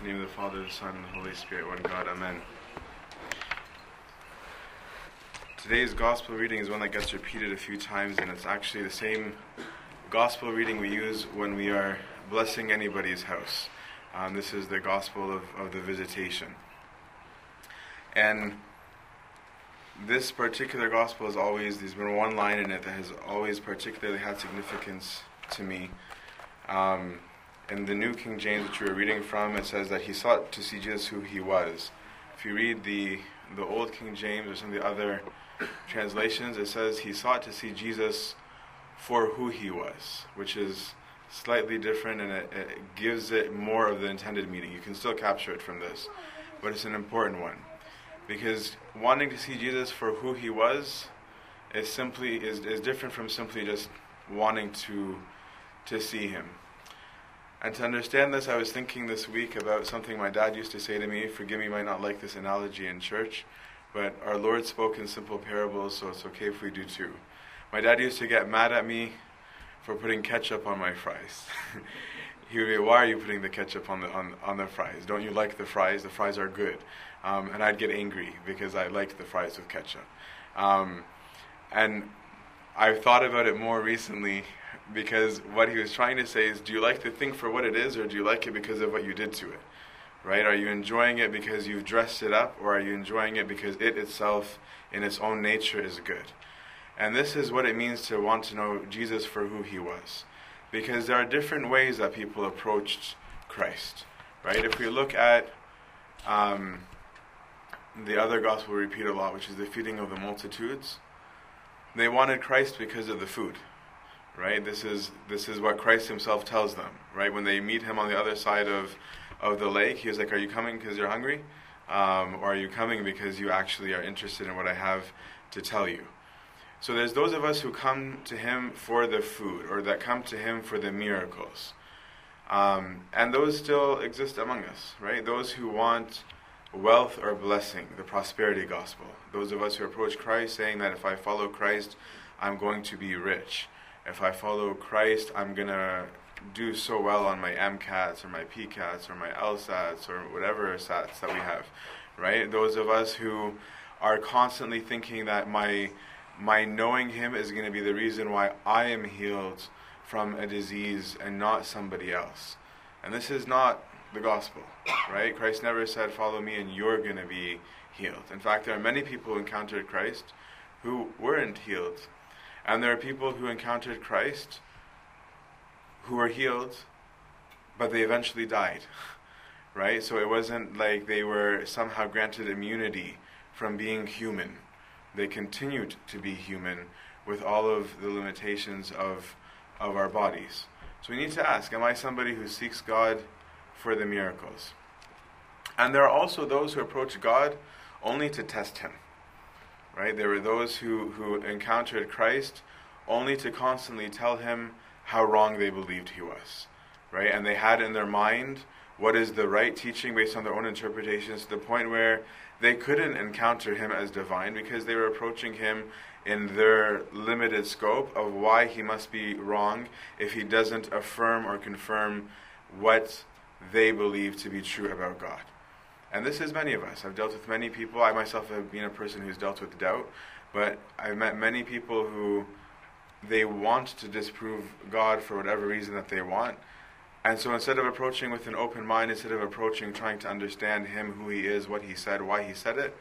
In the name of the Father, the Son, and the Holy Spirit, one God, Amen. Today's gospel reading is one that gets repeated a few times, and it's actually the same gospel reading we use when we are blessing anybody's house. Um, this is the gospel of, of the visitation. And this particular gospel is always, there's been one line in it that has always particularly had significance to me. Um, in the New King James, which we were reading from, it says that he sought to see Jesus who he was. If you read the the Old King James or some of the other translations, it says he sought to see Jesus for who he was, which is slightly different and it, it gives it more of the intended meaning. You can still capture it from this, but it's an important one because wanting to see Jesus for who he was is simply is, is different from simply just wanting to to see him. And to understand this, I was thinking this week about something my dad used to say to me. Forgive me, might not like this analogy in church, but our Lord spoke in simple parables, so it's okay if we do too. My dad used to get mad at me for putting ketchup on my fries. he would be, "Why are you putting the ketchup on the on, on the fries? Don't you like the fries? The fries are good." Um, and I'd get angry because I liked the fries with ketchup. Um, and I've thought about it more recently because what he was trying to say is do you like the thing for what it is or do you like it because of what you did to it? Right? Are you enjoying it because you've dressed it up or are you enjoying it because it itself in its own nature is good? And this is what it means to want to know jesus for who he was. Because there are different ways that people approached christ. Right? If we look at um, the other gospel we repeat a lot which is the feeding of the multitudes they wanted christ because of the food right? This is this is what Christ Himself tells them, right? When they meet Him on the other side of of the lake, He like, "Are you coming because you're hungry, um, or are you coming because you actually are interested in what I have to tell you?" So there's those of us who come to Him for the food, or that come to Him for the miracles, um, and those still exist among us, right? Those who want wealth or blessing, the prosperity gospel. Those of us who approach Christ saying that if I follow Christ, I'm going to be rich if I follow Christ, I'm going to do so well on my MCATs or my PCATs or my LSATs or whatever SATs that we have, right? Those of us who are constantly thinking that my my knowing him is going to be the reason why I am healed from a disease and not somebody else. And this is not the gospel, right? Christ never said, Follow me and you're going to be healed. In fact, there are many people who encountered Christ who weren't healed and there are people who encountered Christ who were healed, but they eventually died. Right? So it wasn't like they were somehow granted immunity from being human. They continued to be human with all of the limitations of, of our bodies. So we need to ask Am I somebody who seeks God for the miracles? And there are also those who approach God only to test Him right? There were those who, who encountered Christ only to constantly tell him how wrong they believed he was, right? And they had in their mind what is the right teaching based on their own interpretations to the point where they couldn't encounter him as divine because they were approaching him in their limited scope of why he must be wrong if he doesn't affirm or confirm what they believe to be true about God. And this is many of us. I've dealt with many people. I myself have been a person who's dealt with doubt, but I've met many people who they want to disprove God for whatever reason that they want. And so instead of approaching with an open mind, instead of approaching trying to understand Him, who He is, what He said, why He said it,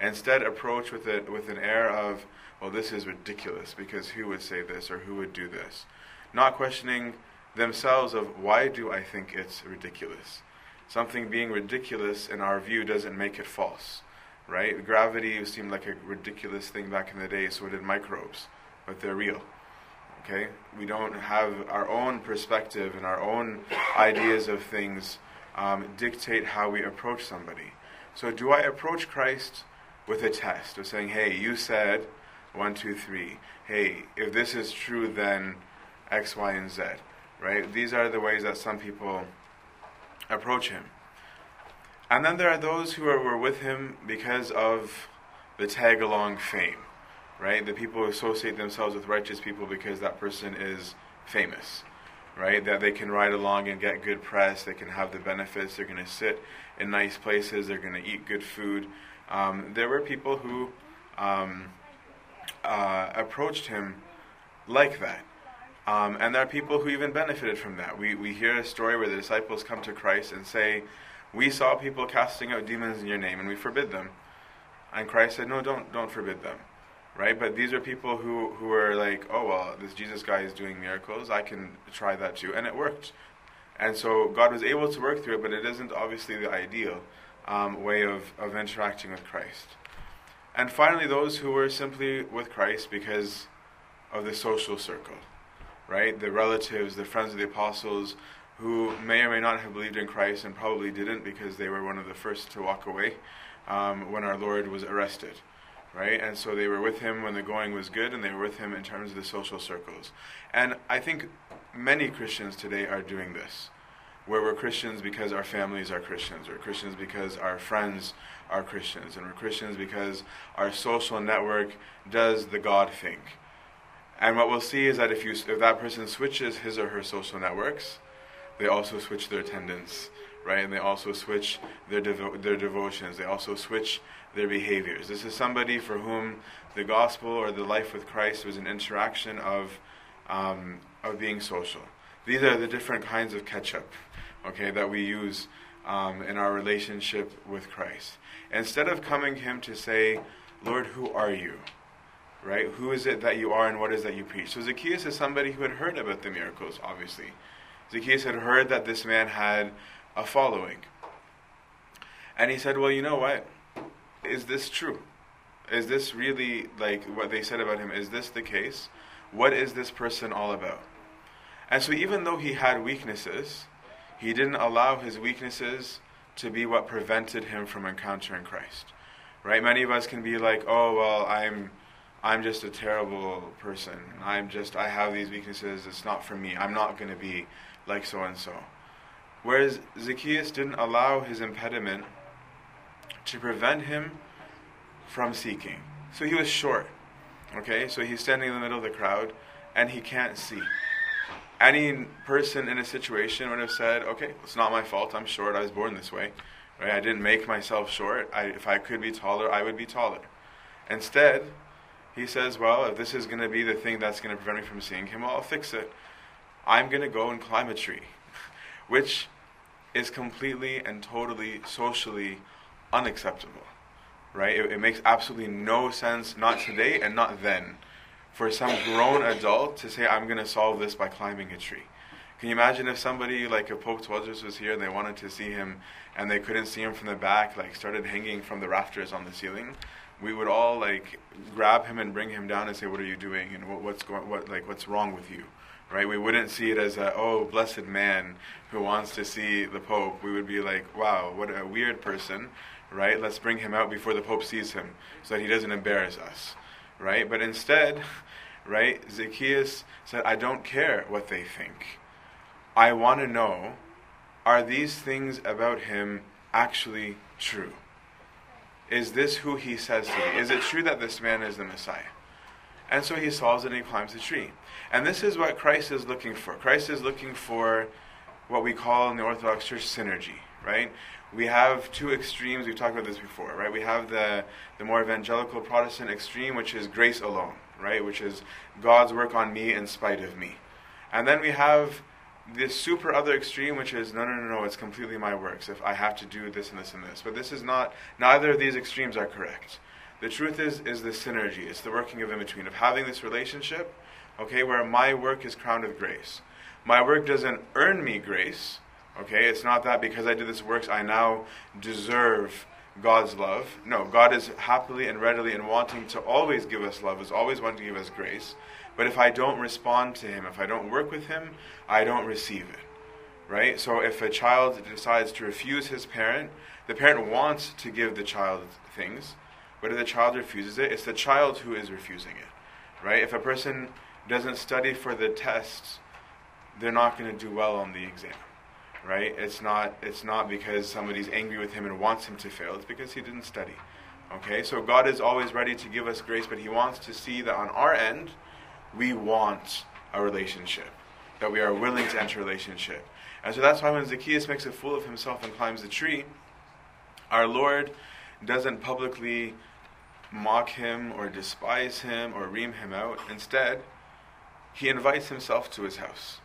instead approach with it with an air of, well, this is ridiculous because who would say this or who would do this? Not questioning themselves of why do I think it's ridiculous? Something being ridiculous in our view doesn't make it false, right? Gravity seemed like a ridiculous thing back in the day, so did microbes, but they're real. Okay? We don't have our own perspective and our own ideas of things um, dictate how we approach somebody. So, do I approach Christ with a test of saying, hey, you said one, two, three. Hey, if this is true, then X, Y, and Z, right? These are the ways that some people approach him. And then there are those who are, were with him because of the tag along fame, right? The people associate themselves with righteous people because that person is famous, right? That they can ride along and get good press, they can have the benefits, they're going to sit in nice places, they're going to eat good food. Um, there were people who um, uh, approached him like that. Um, and there are people who even benefited from that. We, we hear a story where the disciples come to Christ and say, We saw people casting out demons in your name and we forbid them. And Christ said, No, don't, don't forbid them right? But these are people who who are like, oh well, this Jesus guy is doing miracles. I can try that too, and it worked. And so God was able to work through it, but it isn't obviously the ideal um, way of, of interacting with Christ. And finally, those who were simply with Christ because of the social circle, right? The relatives, the friends of the apostles, who may or may not have believed in Christ and probably didn't because they were one of the first to walk away um, when our Lord was arrested right? And so they were with him when the going was good, and they were with him in terms of the social circles. And I think many Christians today are doing this, where we're Christians because our families are Christians, we're Christians because our friends are Christians, and we're Christians because our social network does the God thing. And what we'll see is that if you if that person switches his or her social networks, they also switch their attendance, right? And they also switch their devo- their devotions. They also switch their behaviors. This is somebody for whom the gospel or the life with Christ was an interaction of, um, of being social. These are the different kinds of ketchup, okay, that we use um, in our relationship with Christ. Instead of coming to Him to say, Lord, who are you? Right? Who is it that you are and what is that you preach? So Zacchaeus is somebody who had heard about the miracles, obviously. Zacchaeus had heard that this man had a following. And he said, Well, you know what? is this true? Is this really like what they said about him? Is this the case? What is this person all about? And so, even though he had weaknesses, he didn't allow his weaknesses to be what prevented him from encountering Christ. Right? Many of us can be like, "Oh, well, I'm I'm just a terrible person. I'm just I have these weaknesses. It's not for me. I'm not going to be like so and so." Whereas Zacchaeus didn't allow his impediment to prevent him from seeking. So he was short. Okay, so he's standing in the middle of the crowd and he can't see. Any person in a situation would have said, okay, it's not my fault. I'm short. I was born this way. Right? I didn't make myself short. I, if I could be taller, I would be taller. Instead, he says, well, if this is going to be the thing that's going to prevent me from seeing him, well, I'll fix it. I'm going to go and climb a tree, which is completely and totally socially unacceptable, right? It, it, makes absolutely no sense, not today and not then, for some grown adult to say, I'm going to solve this by climbing a tree. Can you imagine if somebody like if Pope Tewodros was here and they wanted to see him and they couldn't see him from the back, like started hanging from the rafters on the ceiling? We would all like grab him and bring him down and say, "What are you doing? And what, what's going? What like what's wrong with you?" Right? We wouldn't see it as a oh blessed man who wants to see the Pope. We would be like, "Wow, what a weird person." right? Let's bring him out before the Pope sees him so that he doesn't embarrass us, right? But instead, right, Zacchaeus said, I don't care what they think. I want to know are these things about him actually true? Is this who he says to be? Is it true that this man is the Messiah? And so he solves it and he climbs the tree. And this is what Christ is looking for. Christ is looking for what we call in the Orthodox Church synergy, right? we have two extremes. We've talked about this before, right? We have the the more evangelical Protestant extreme, which is grace alone, right? Which is God's work on me in spite of me, and then we have this super other extreme, which is no, no, no, no. It's completely my works. If I have to do this and this and this, but this is not. Neither of these extremes are correct. The truth is is the synergy. It's the working of in between of having this relationship, okay, where my work is crowned with grace. My work doesn't earn me grace Okay, it's not that because I did this works I now deserve God's love. No, God is happily and readily and wanting to always give us love, is always wanting to give us grace. But if I don't respond to Him, if I don't work with Him, I don't receive it. Right? So if a child decides to refuse his parent, the parent wants to give the child things, but if the child refuses it, it's the child who is refusing it. Right? If a person doesn't study for the tests, they're not going to do well on the exam right? It's not it's not because somebody's angry with him and wants him to fail. It's because he didn't study. Okay? So God is always ready to give us grace, but he wants to see that on our end we want a relationship. that we are willing to enter a relationship. And so that's why when Zacchaeus makes a fool of himself and climbs the tree, our Lord doesn't publicly mock him or despise him or ream him out. Instead, he invites himself to his house.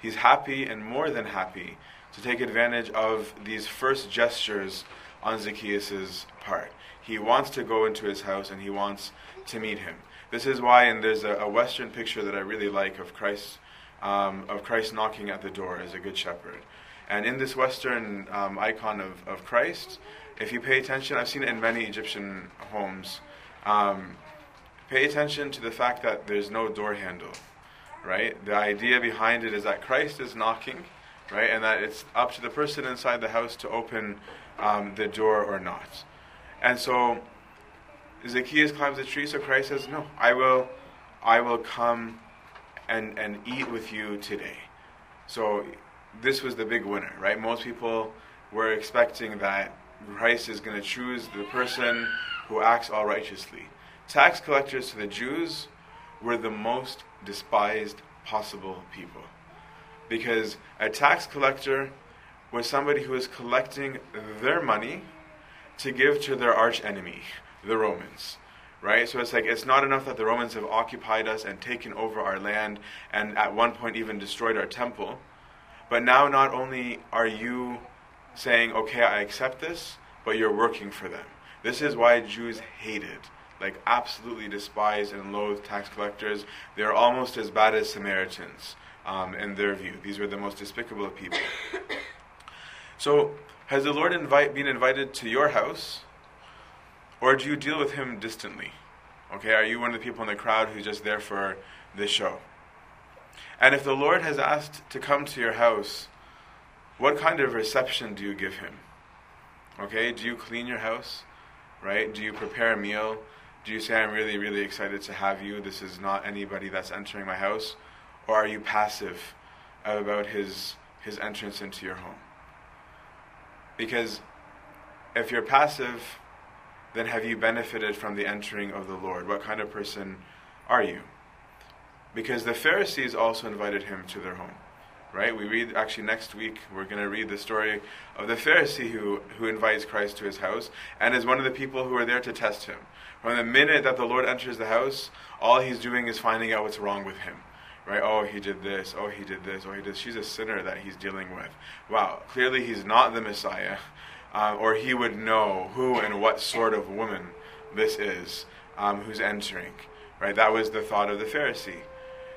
He's happy and more than happy to take advantage of these first gestures on Zacchaeus' part. He wants to go into his house and he wants to meet him. This is why, and there's a, a Western picture that I really like of Christ, um, of Christ knocking at the door as a good shepherd. And in this Western um, icon of, of Christ, if you pay attention, I've seen it in many Egyptian homes. Um, pay attention to the fact that there's no door handle, right? The idea behind it is that Christ is knocking, right, and that it's up to the person inside the house to open um, the door or not. And so Zacchaeus climbs the tree, so Christ says, "No, I will, I will come and and eat with you today." So this was the big winner, right? Most people were expecting that Christ is going to choose the person who acts all righteously. Tax collectors to the Jews were the most despised possible people. Because a tax collector was somebody who was collecting their money to give to their arch enemy, the Romans. Right? So it's like it's not enough that the Romans have occupied us and taken over our land and at one point even destroyed our temple. But now not only are you saying, okay, I accept this, but you're working for them. This is why Jews hated, like absolutely despised and loathed tax collectors. They're almost as bad as Samaritans um, in their view. These were the most despicable of people. so, has the Lord invite, been invited to your house, or do you deal with him distantly? Okay, are you one of the people in the crowd who's just there for this show? And if the Lord has asked to come to your house, what kind of reception do you give him? Okay, do you clean your house? Right? Do you prepare a meal? Do you say, I'm really, really excited to have you? This is not anybody that's entering my house? Or are you passive about his, his entrance into your home? Because if you're passive, then have you benefited from the entering of the Lord? What kind of person are you? Because the Pharisees also invited him to their home right? We read actually next week we're going to read the story of the Pharisee who who invites Christ to his house and is one of the people who are there to test him. From the minute that the Lord enters the house, all he's doing is finding out what's wrong with him. Right? Oh, he did this. Oh, he did this. Oh, he did. She's a sinner that he's dealing with. Wow. Clearly, he's not the Messiah, um, or he would know who and what sort of woman this is um, who's entering. Right? That was the thought of the Pharisee.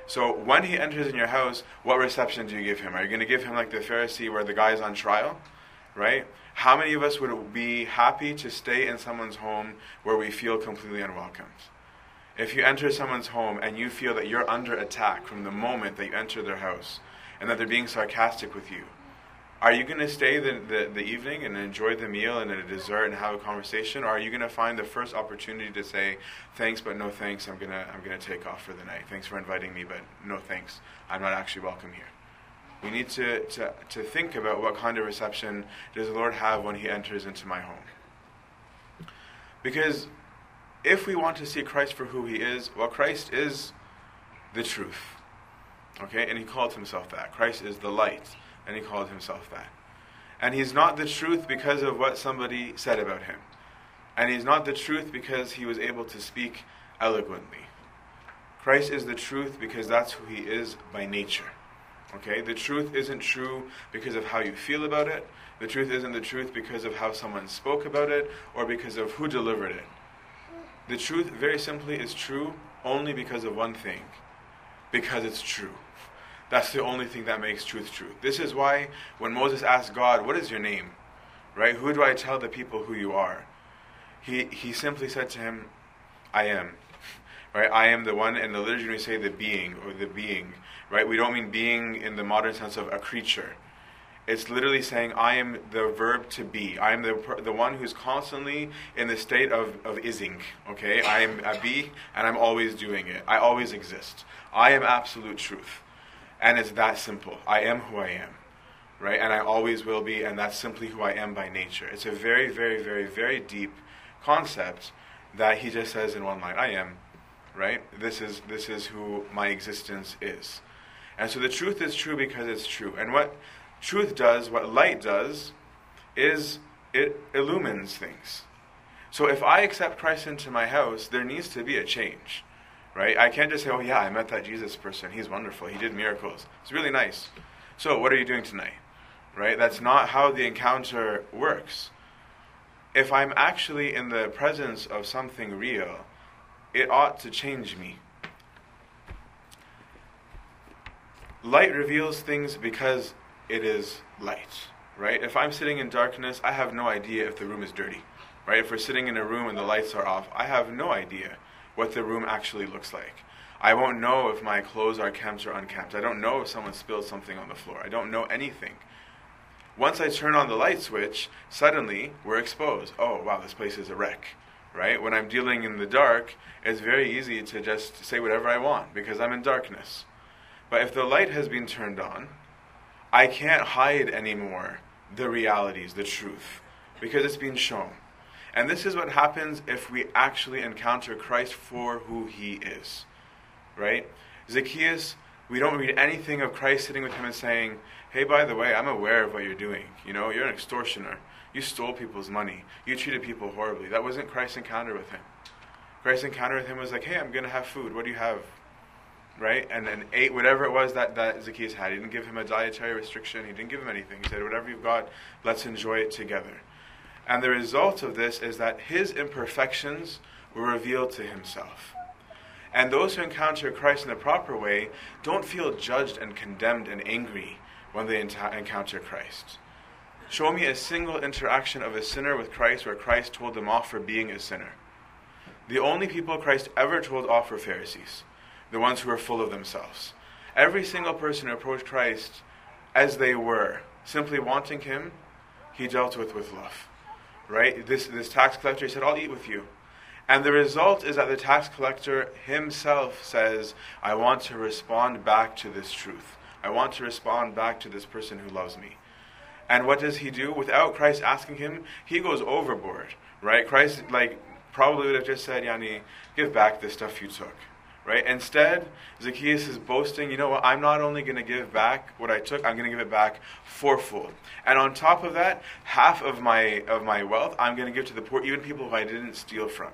So when he enters in your house, what reception do you give him? Are you going to give him like the Pharisee where the guy's on trial? Right? How many of us would be happy to stay in someone's home where we feel completely unwelcomed? If you enter someone's home and you feel that you're under attack from the moment that you enter their house and that they're being sarcastic with you, are you going to stay the, the, the, evening and enjoy the meal and a dessert and have a conversation, or are you going to find the first opportunity to say thanks but no thanks? I'm gonna I'm gonna take off for the night. Thanks for inviting me, but no thanks. I'm not actually welcome here. We need to, to, to think about what kind of reception does the Lord have when He enters into my home. Because if we want to see Christ for who He is, well, Christ is the truth. Okay, and He called Himself that. Christ is the light and he called himself that. And he's not the truth because of what somebody said about him. And he's not the truth because he was able to speak eloquently. Christ is the truth because that's who he is by nature. Okay? The truth isn't true because of how you feel about it. The truth isn't the truth because of how someone spoke about it or because of who delivered it. The truth, very simply, is true only because of one thing because it's true. That's the only thing that makes truth true. This is why when Moses asked God, What is your name? Right? Who do I tell the people who you are? He, he simply said to him, I am. Right? I am the one, and the liturgy we say the being or the being. Right? We don't mean being in the modern sense of a creature. It's literally saying, I am the verb to be. I am the, the one who's constantly in the state of, of ising. Okay? I am a be, and I'm always doing it. I always exist. I am absolute truth. And it's that simple. I am who I am, right? And I always will be, and that's simply who I am by nature. It's a very, very, very, very deep concept that he just says in one line, I am, right? This is this is who my existence is. And so the truth is true because it's true. And what truth does, what light does, is it illumines things. So if I accept Christ into my house, there needs to be a change. Right? I can't just say, oh, yeah, I met that Jesus person. He's wonderful. He did miracles. It's really nice. So, what are you doing tonight? Right? That's not how the encounter works. If I'm actually in the presence of something real, it ought to change me. Light reveals things because it is light, right? If I'm sitting in darkness, I have no idea if the room is dirty, right? If we're sitting in a room and the lights are off, I have no idea what the room actually looks like. I won't know if my clothes are kept or unkempt. I don't know if someone spilled something on the floor. I don't know anything. Once I turn on the light switch, suddenly we're exposed. Oh, wow, this place is a wreck, right? When I'm dealing in the dark, it's very easy to just say whatever I want because I'm in darkness. But if the light has been turned on, I can't hide anymore the realities, the truth, because it's been shown. And this is what happens if we actually encounter Christ for who he is. Right? Zacchaeus, we don't read anything of Christ sitting with him and saying, Hey, by the way, I'm aware of what you're doing. You know, you're an extortioner. You stole people's money. You treated people horribly. That wasn't Christ's encounter with him. Christ's encounter with him was like, Hey, I'm going to have food. What do you have? Right? And then ate whatever it was that, that Zacchaeus had. He didn't give him a dietary restriction. He didn't give him anything. He said, whatever you've got, let's enjoy it together. And the result of this is that his imperfections were revealed to himself. And those who encounter Christ in the proper way don't feel judged and condemned and angry when they encounter Christ. Show me a single interaction of a sinner with Christ where Christ told them off for being a sinner. The only people Christ ever told off were Pharisees the ones who are full of themselves. Every single person who approached Christ as they were, simply wanting Him, He dealt with with love. Right? This, this tax collector, he said, I'll eat with you. And the result is that the tax collector himself says, I want to respond back to this truth. I want to respond back to this person who loves me. And what does he do? Without Christ asking him, he goes overboard. Right? Christ, like, probably would have just said, Yani, give back the stuff you took right? Instead, Zacchaeus is boasting, you know what, I'm not only going to give back what I took, I'm going to give it back fourfold. And on top of that, half of my of my wealth I'm going to give to the poor, even people who I didn't steal from.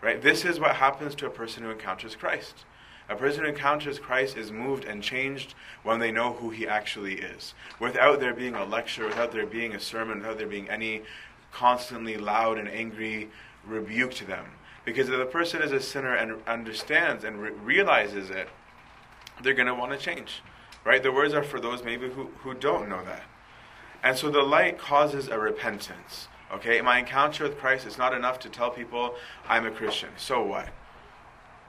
Right? This is what happens to a person who encounters Christ. A person who encounters Christ is moved and changed when they know who he actually is. Without there being a lecture, without there being a sermon, without there being any constantly loud and angry rebuke to them because if the person is a sinner and understands and re- realizes it, they're going to want to change. Right? The words are for those maybe who, who don't know that. And so the light causes a repentance. Okay? My encounter with Christ is not enough to tell people I'm a Christian. So what?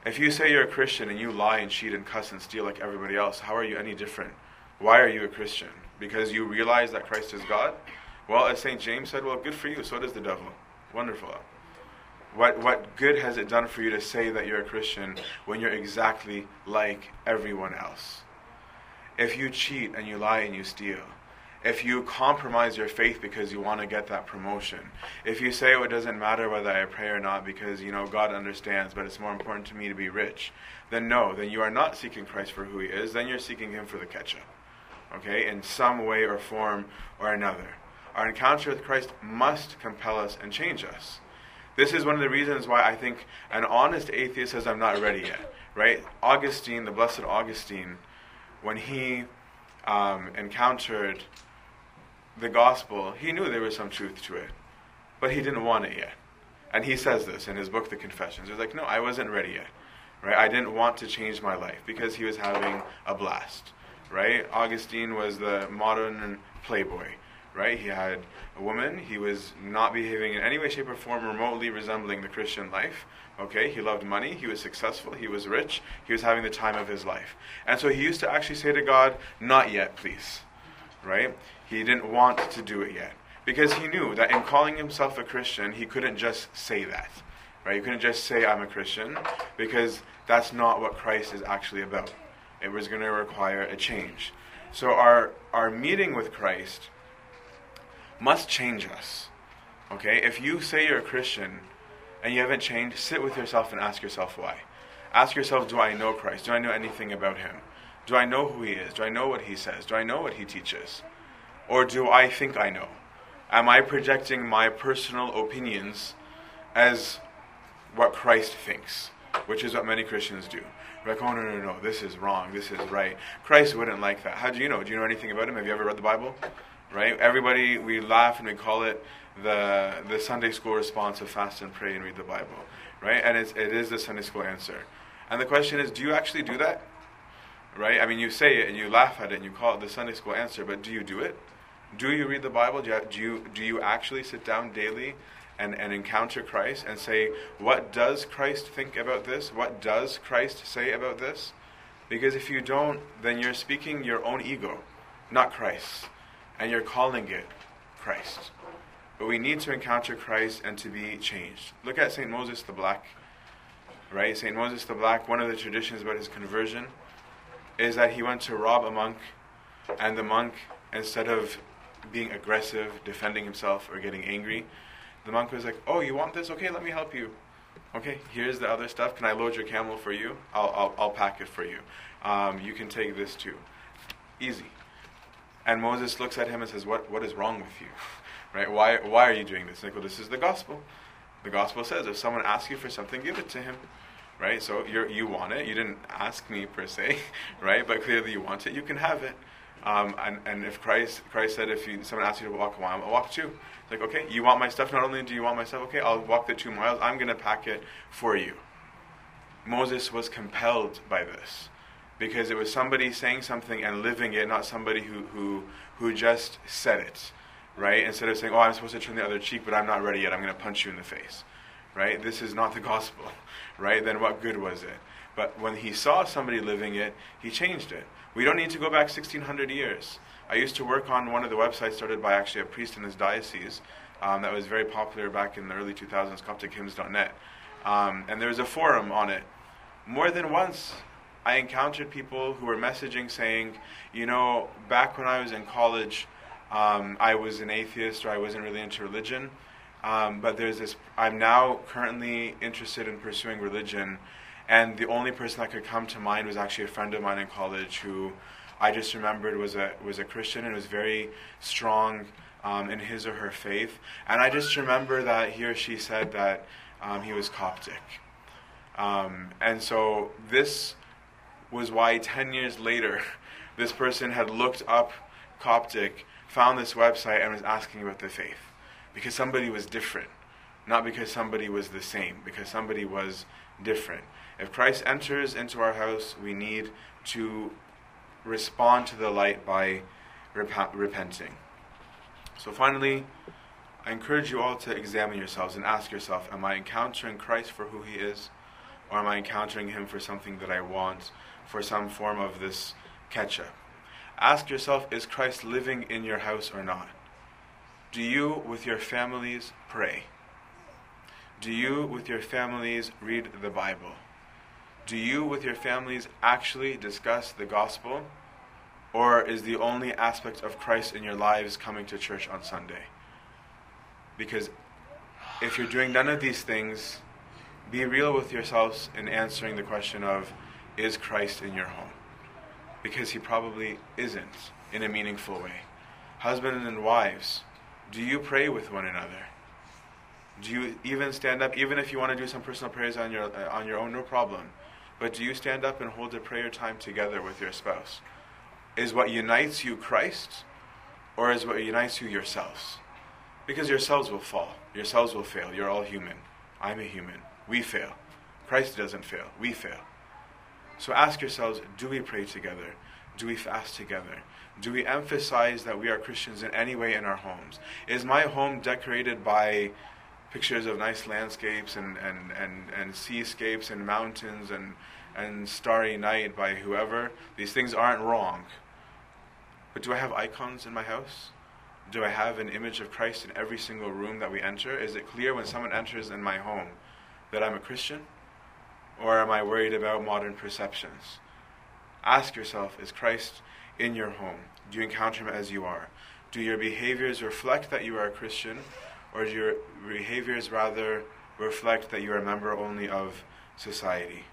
If you say you're a Christian and you lie and cheat and cuss and steal like everybody else, how are you any different? Why are you a Christian? Because you realize that Christ is God? Well, as St. James said, well, good for you, so does the devil. Wonderful. What, what good has it done for you to say that you're a Christian when you're exactly like everyone else? If you cheat and you lie and you steal, if you compromise your faith because you want to get that promotion, if you say oh, it doesn't matter whether I pray or not because you know God understands, but it's more important to me to be rich, then no, then you are not seeking Christ for who He is. Then you're seeking Him for the ketchup, okay, in some way or form or another. Our encounter with Christ must compel us and change us. This is one of the reasons why I think an honest atheist says I'm not ready yet, right? Augustine, the blessed Augustine, when he um, encountered the gospel, he knew there was some truth to it, but he didn't want it yet. And he says this in his book, The Confessions. He's like, no, I wasn't ready yet, right? I didn't want to change my life because he was having a blast, right? Augustine was the modern playboy right? He had a woman. He was not behaving in any way, shape, or form remotely resembling the Christian life. Okay, he loved money. He was successful. He was rich. He was having the time of his life. And so he used to actually say to God, Not yet, please. Right? He didn't want to do it yet. Because he knew that in calling himself a Christian, he couldn't just say that. Right? He couldn't just say, I'm a Christian, because that's not what Christ is actually about. It was going to require a change. So our, our meeting with Christ must change us. Okay? If you say you're a Christian and you haven't changed, sit with yourself and ask yourself why. Ask yourself, do I know Christ? Do I know anything about him? Do I know who he is? Do I know what he says? Do I know what he teaches? Or do I think I know? Am I projecting my personal opinions as what Christ thinks, which is what many Christians do? like, oh, no, no, no, this is wrong, this is right. Christ wouldn't like that. How do you know? Do you know anything about him? Have you ever read the Bible? Right? Everybody, we laugh and we call it the, the Sunday school response of fast and pray and read the Bible. Right? And it's, it is the Sunday school answer. And the question is, do you actually do that? Right? I mean, you say it and you laugh at it and you call it the Sunday school answer, but do you do it? Do you read the Bible? Do you, do you, do you actually sit down daily and, and encounter Christ and say, what does Christ think about this? What does Christ say about this? Because if you don't, then you're speaking your own ego, not Christ, and you're calling it Christ. But we need to encounter Christ and to be changed. Look at St. Moses the Black, right? St. Moses the Black, one of the traditions about his conversion is that he went to rob a monk, and the monk, instead of being aggressive, defending himself, or getting angry, the monk was like, "Oh, you want this? Okay, let me help you. Okay, here's the other stuff. Can I load your camel for you? I'll I'll, I'll pack it for you. Um, you can take this too. Easy." And Moses looks at him and says, "What what is wrong with you? right? Why why are you doing this?" like, well, this is the gospel. The gospel says if someone asks you for something, give it to him. Right? So you you want it. You didn't ask me per se, right? But clearly you want it. You can have it. Um, and, and if Christ Christ said, if you, someone asks you to walk a mile, I'll walk two. It's like, okay, you want my stuff. Not only do you want my stuff, okay, I'll walk the two miles. I'm going to pack it for you. Moses was compelled by this because it was somebody saying something and living it, not somebody who, who, who just said it, right? Instead of saying, oh, I'm supposed to turn the other cheek, but I'm not ready yet. I'm going to punch you in the face, right? This is not the gospel, right? Then what good was it? But when he saw somebody living it, he changed it. We don't need to go back 1600 years. I used to work on one of the websites started by actually a priest in his diocese um, that was very popular back in the early 2000s, CopticHymns.net. Um, and there was a forum on it. More than once, I encountered people who were messaging saying, you know, back when I was in college, um, I was an atheist or I wasn't really into religion. Um, but there's this, I'm now currently interested in pursuing religion and the only person that could come to mind was actually a friend of mine in college who I just remembered was a was a Christian and was very strong um, in his or her faith. And I just remember that he or she said that um, he was Coptic. Um, and so this was why 10 years later, this person had looked up Coptic, found this website, and was asking about the faith. Because somebody was different. Not because somebody was the same, because somebody was different. If Christ enters into our house, we need to respond to the light by rep- repenting. So, finally, I encourage you all to examine yourselves and ask yourself Am I encountering Christ for who he is? Or am I encountering him for something that I want, for some form of this ketchup? Ask yourself Is Christ living in your house or not? Do you, with your families, pray? Do you, with your families, read the Bible? do you with your families actually discuss the gospel? Or is the only aspect of Christ in your lives coming to church on Sunday? Because if you're doing none of these things, be real with yourselves in answering the question of, is Christ in your home? Because he probably isn't in a meaningful way. Husbands and wives, do you pray with one another? Do you even stand up, even if you want to do some personal prayers on your, uh, on your own, no problem. But do you stand up and hold a prayer time together with your spouse? Is what unites you Christ, or is what unites you yourselves? Because yourselves will fall. Yourselves will fail. You're all human. I'm a human. We fail. Christ doesn't fail. We fail. So ask yourselves do we pray together? Do we fast together? Do we emphasize that we are Christians in any way in our homes? Is my home decorated by pictures of nice landscapes and, and, and, and seascapes and mountains and, and starry night by whoever. These things aren't wrong. But do I have icons in my house? Do I have an image of Christ in every single room that we enter? Is it clear when someone enters in my home that I'm a Christian? Or am I worried about modern perceptions? Ask yourself is Christ in your home? Do you encounter him as you are? Do your behaviors reflect that you are a Christian? or do your behaviors rather reflect that you are a member only of society?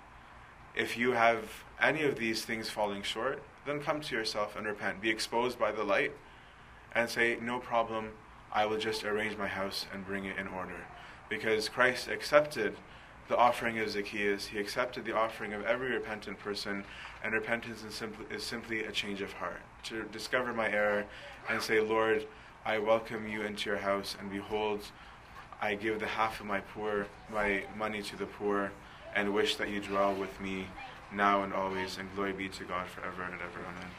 if you have any of these things falling short, then come to yourself and repent. Be exposed by the light and say, No problem, I will just arrange my house and bring it in order. Because Christ accepted the offering of Zacchaeus, he accepted the offering of every repentant person, and repentance is simply, is simply a change of heart. To discover my error and say, Lord, I welcome you into your house, and behold, I give the half of my poor my money to the poor, and wish that you dwell with me now and always, and glory be to God forever and ever. Amen.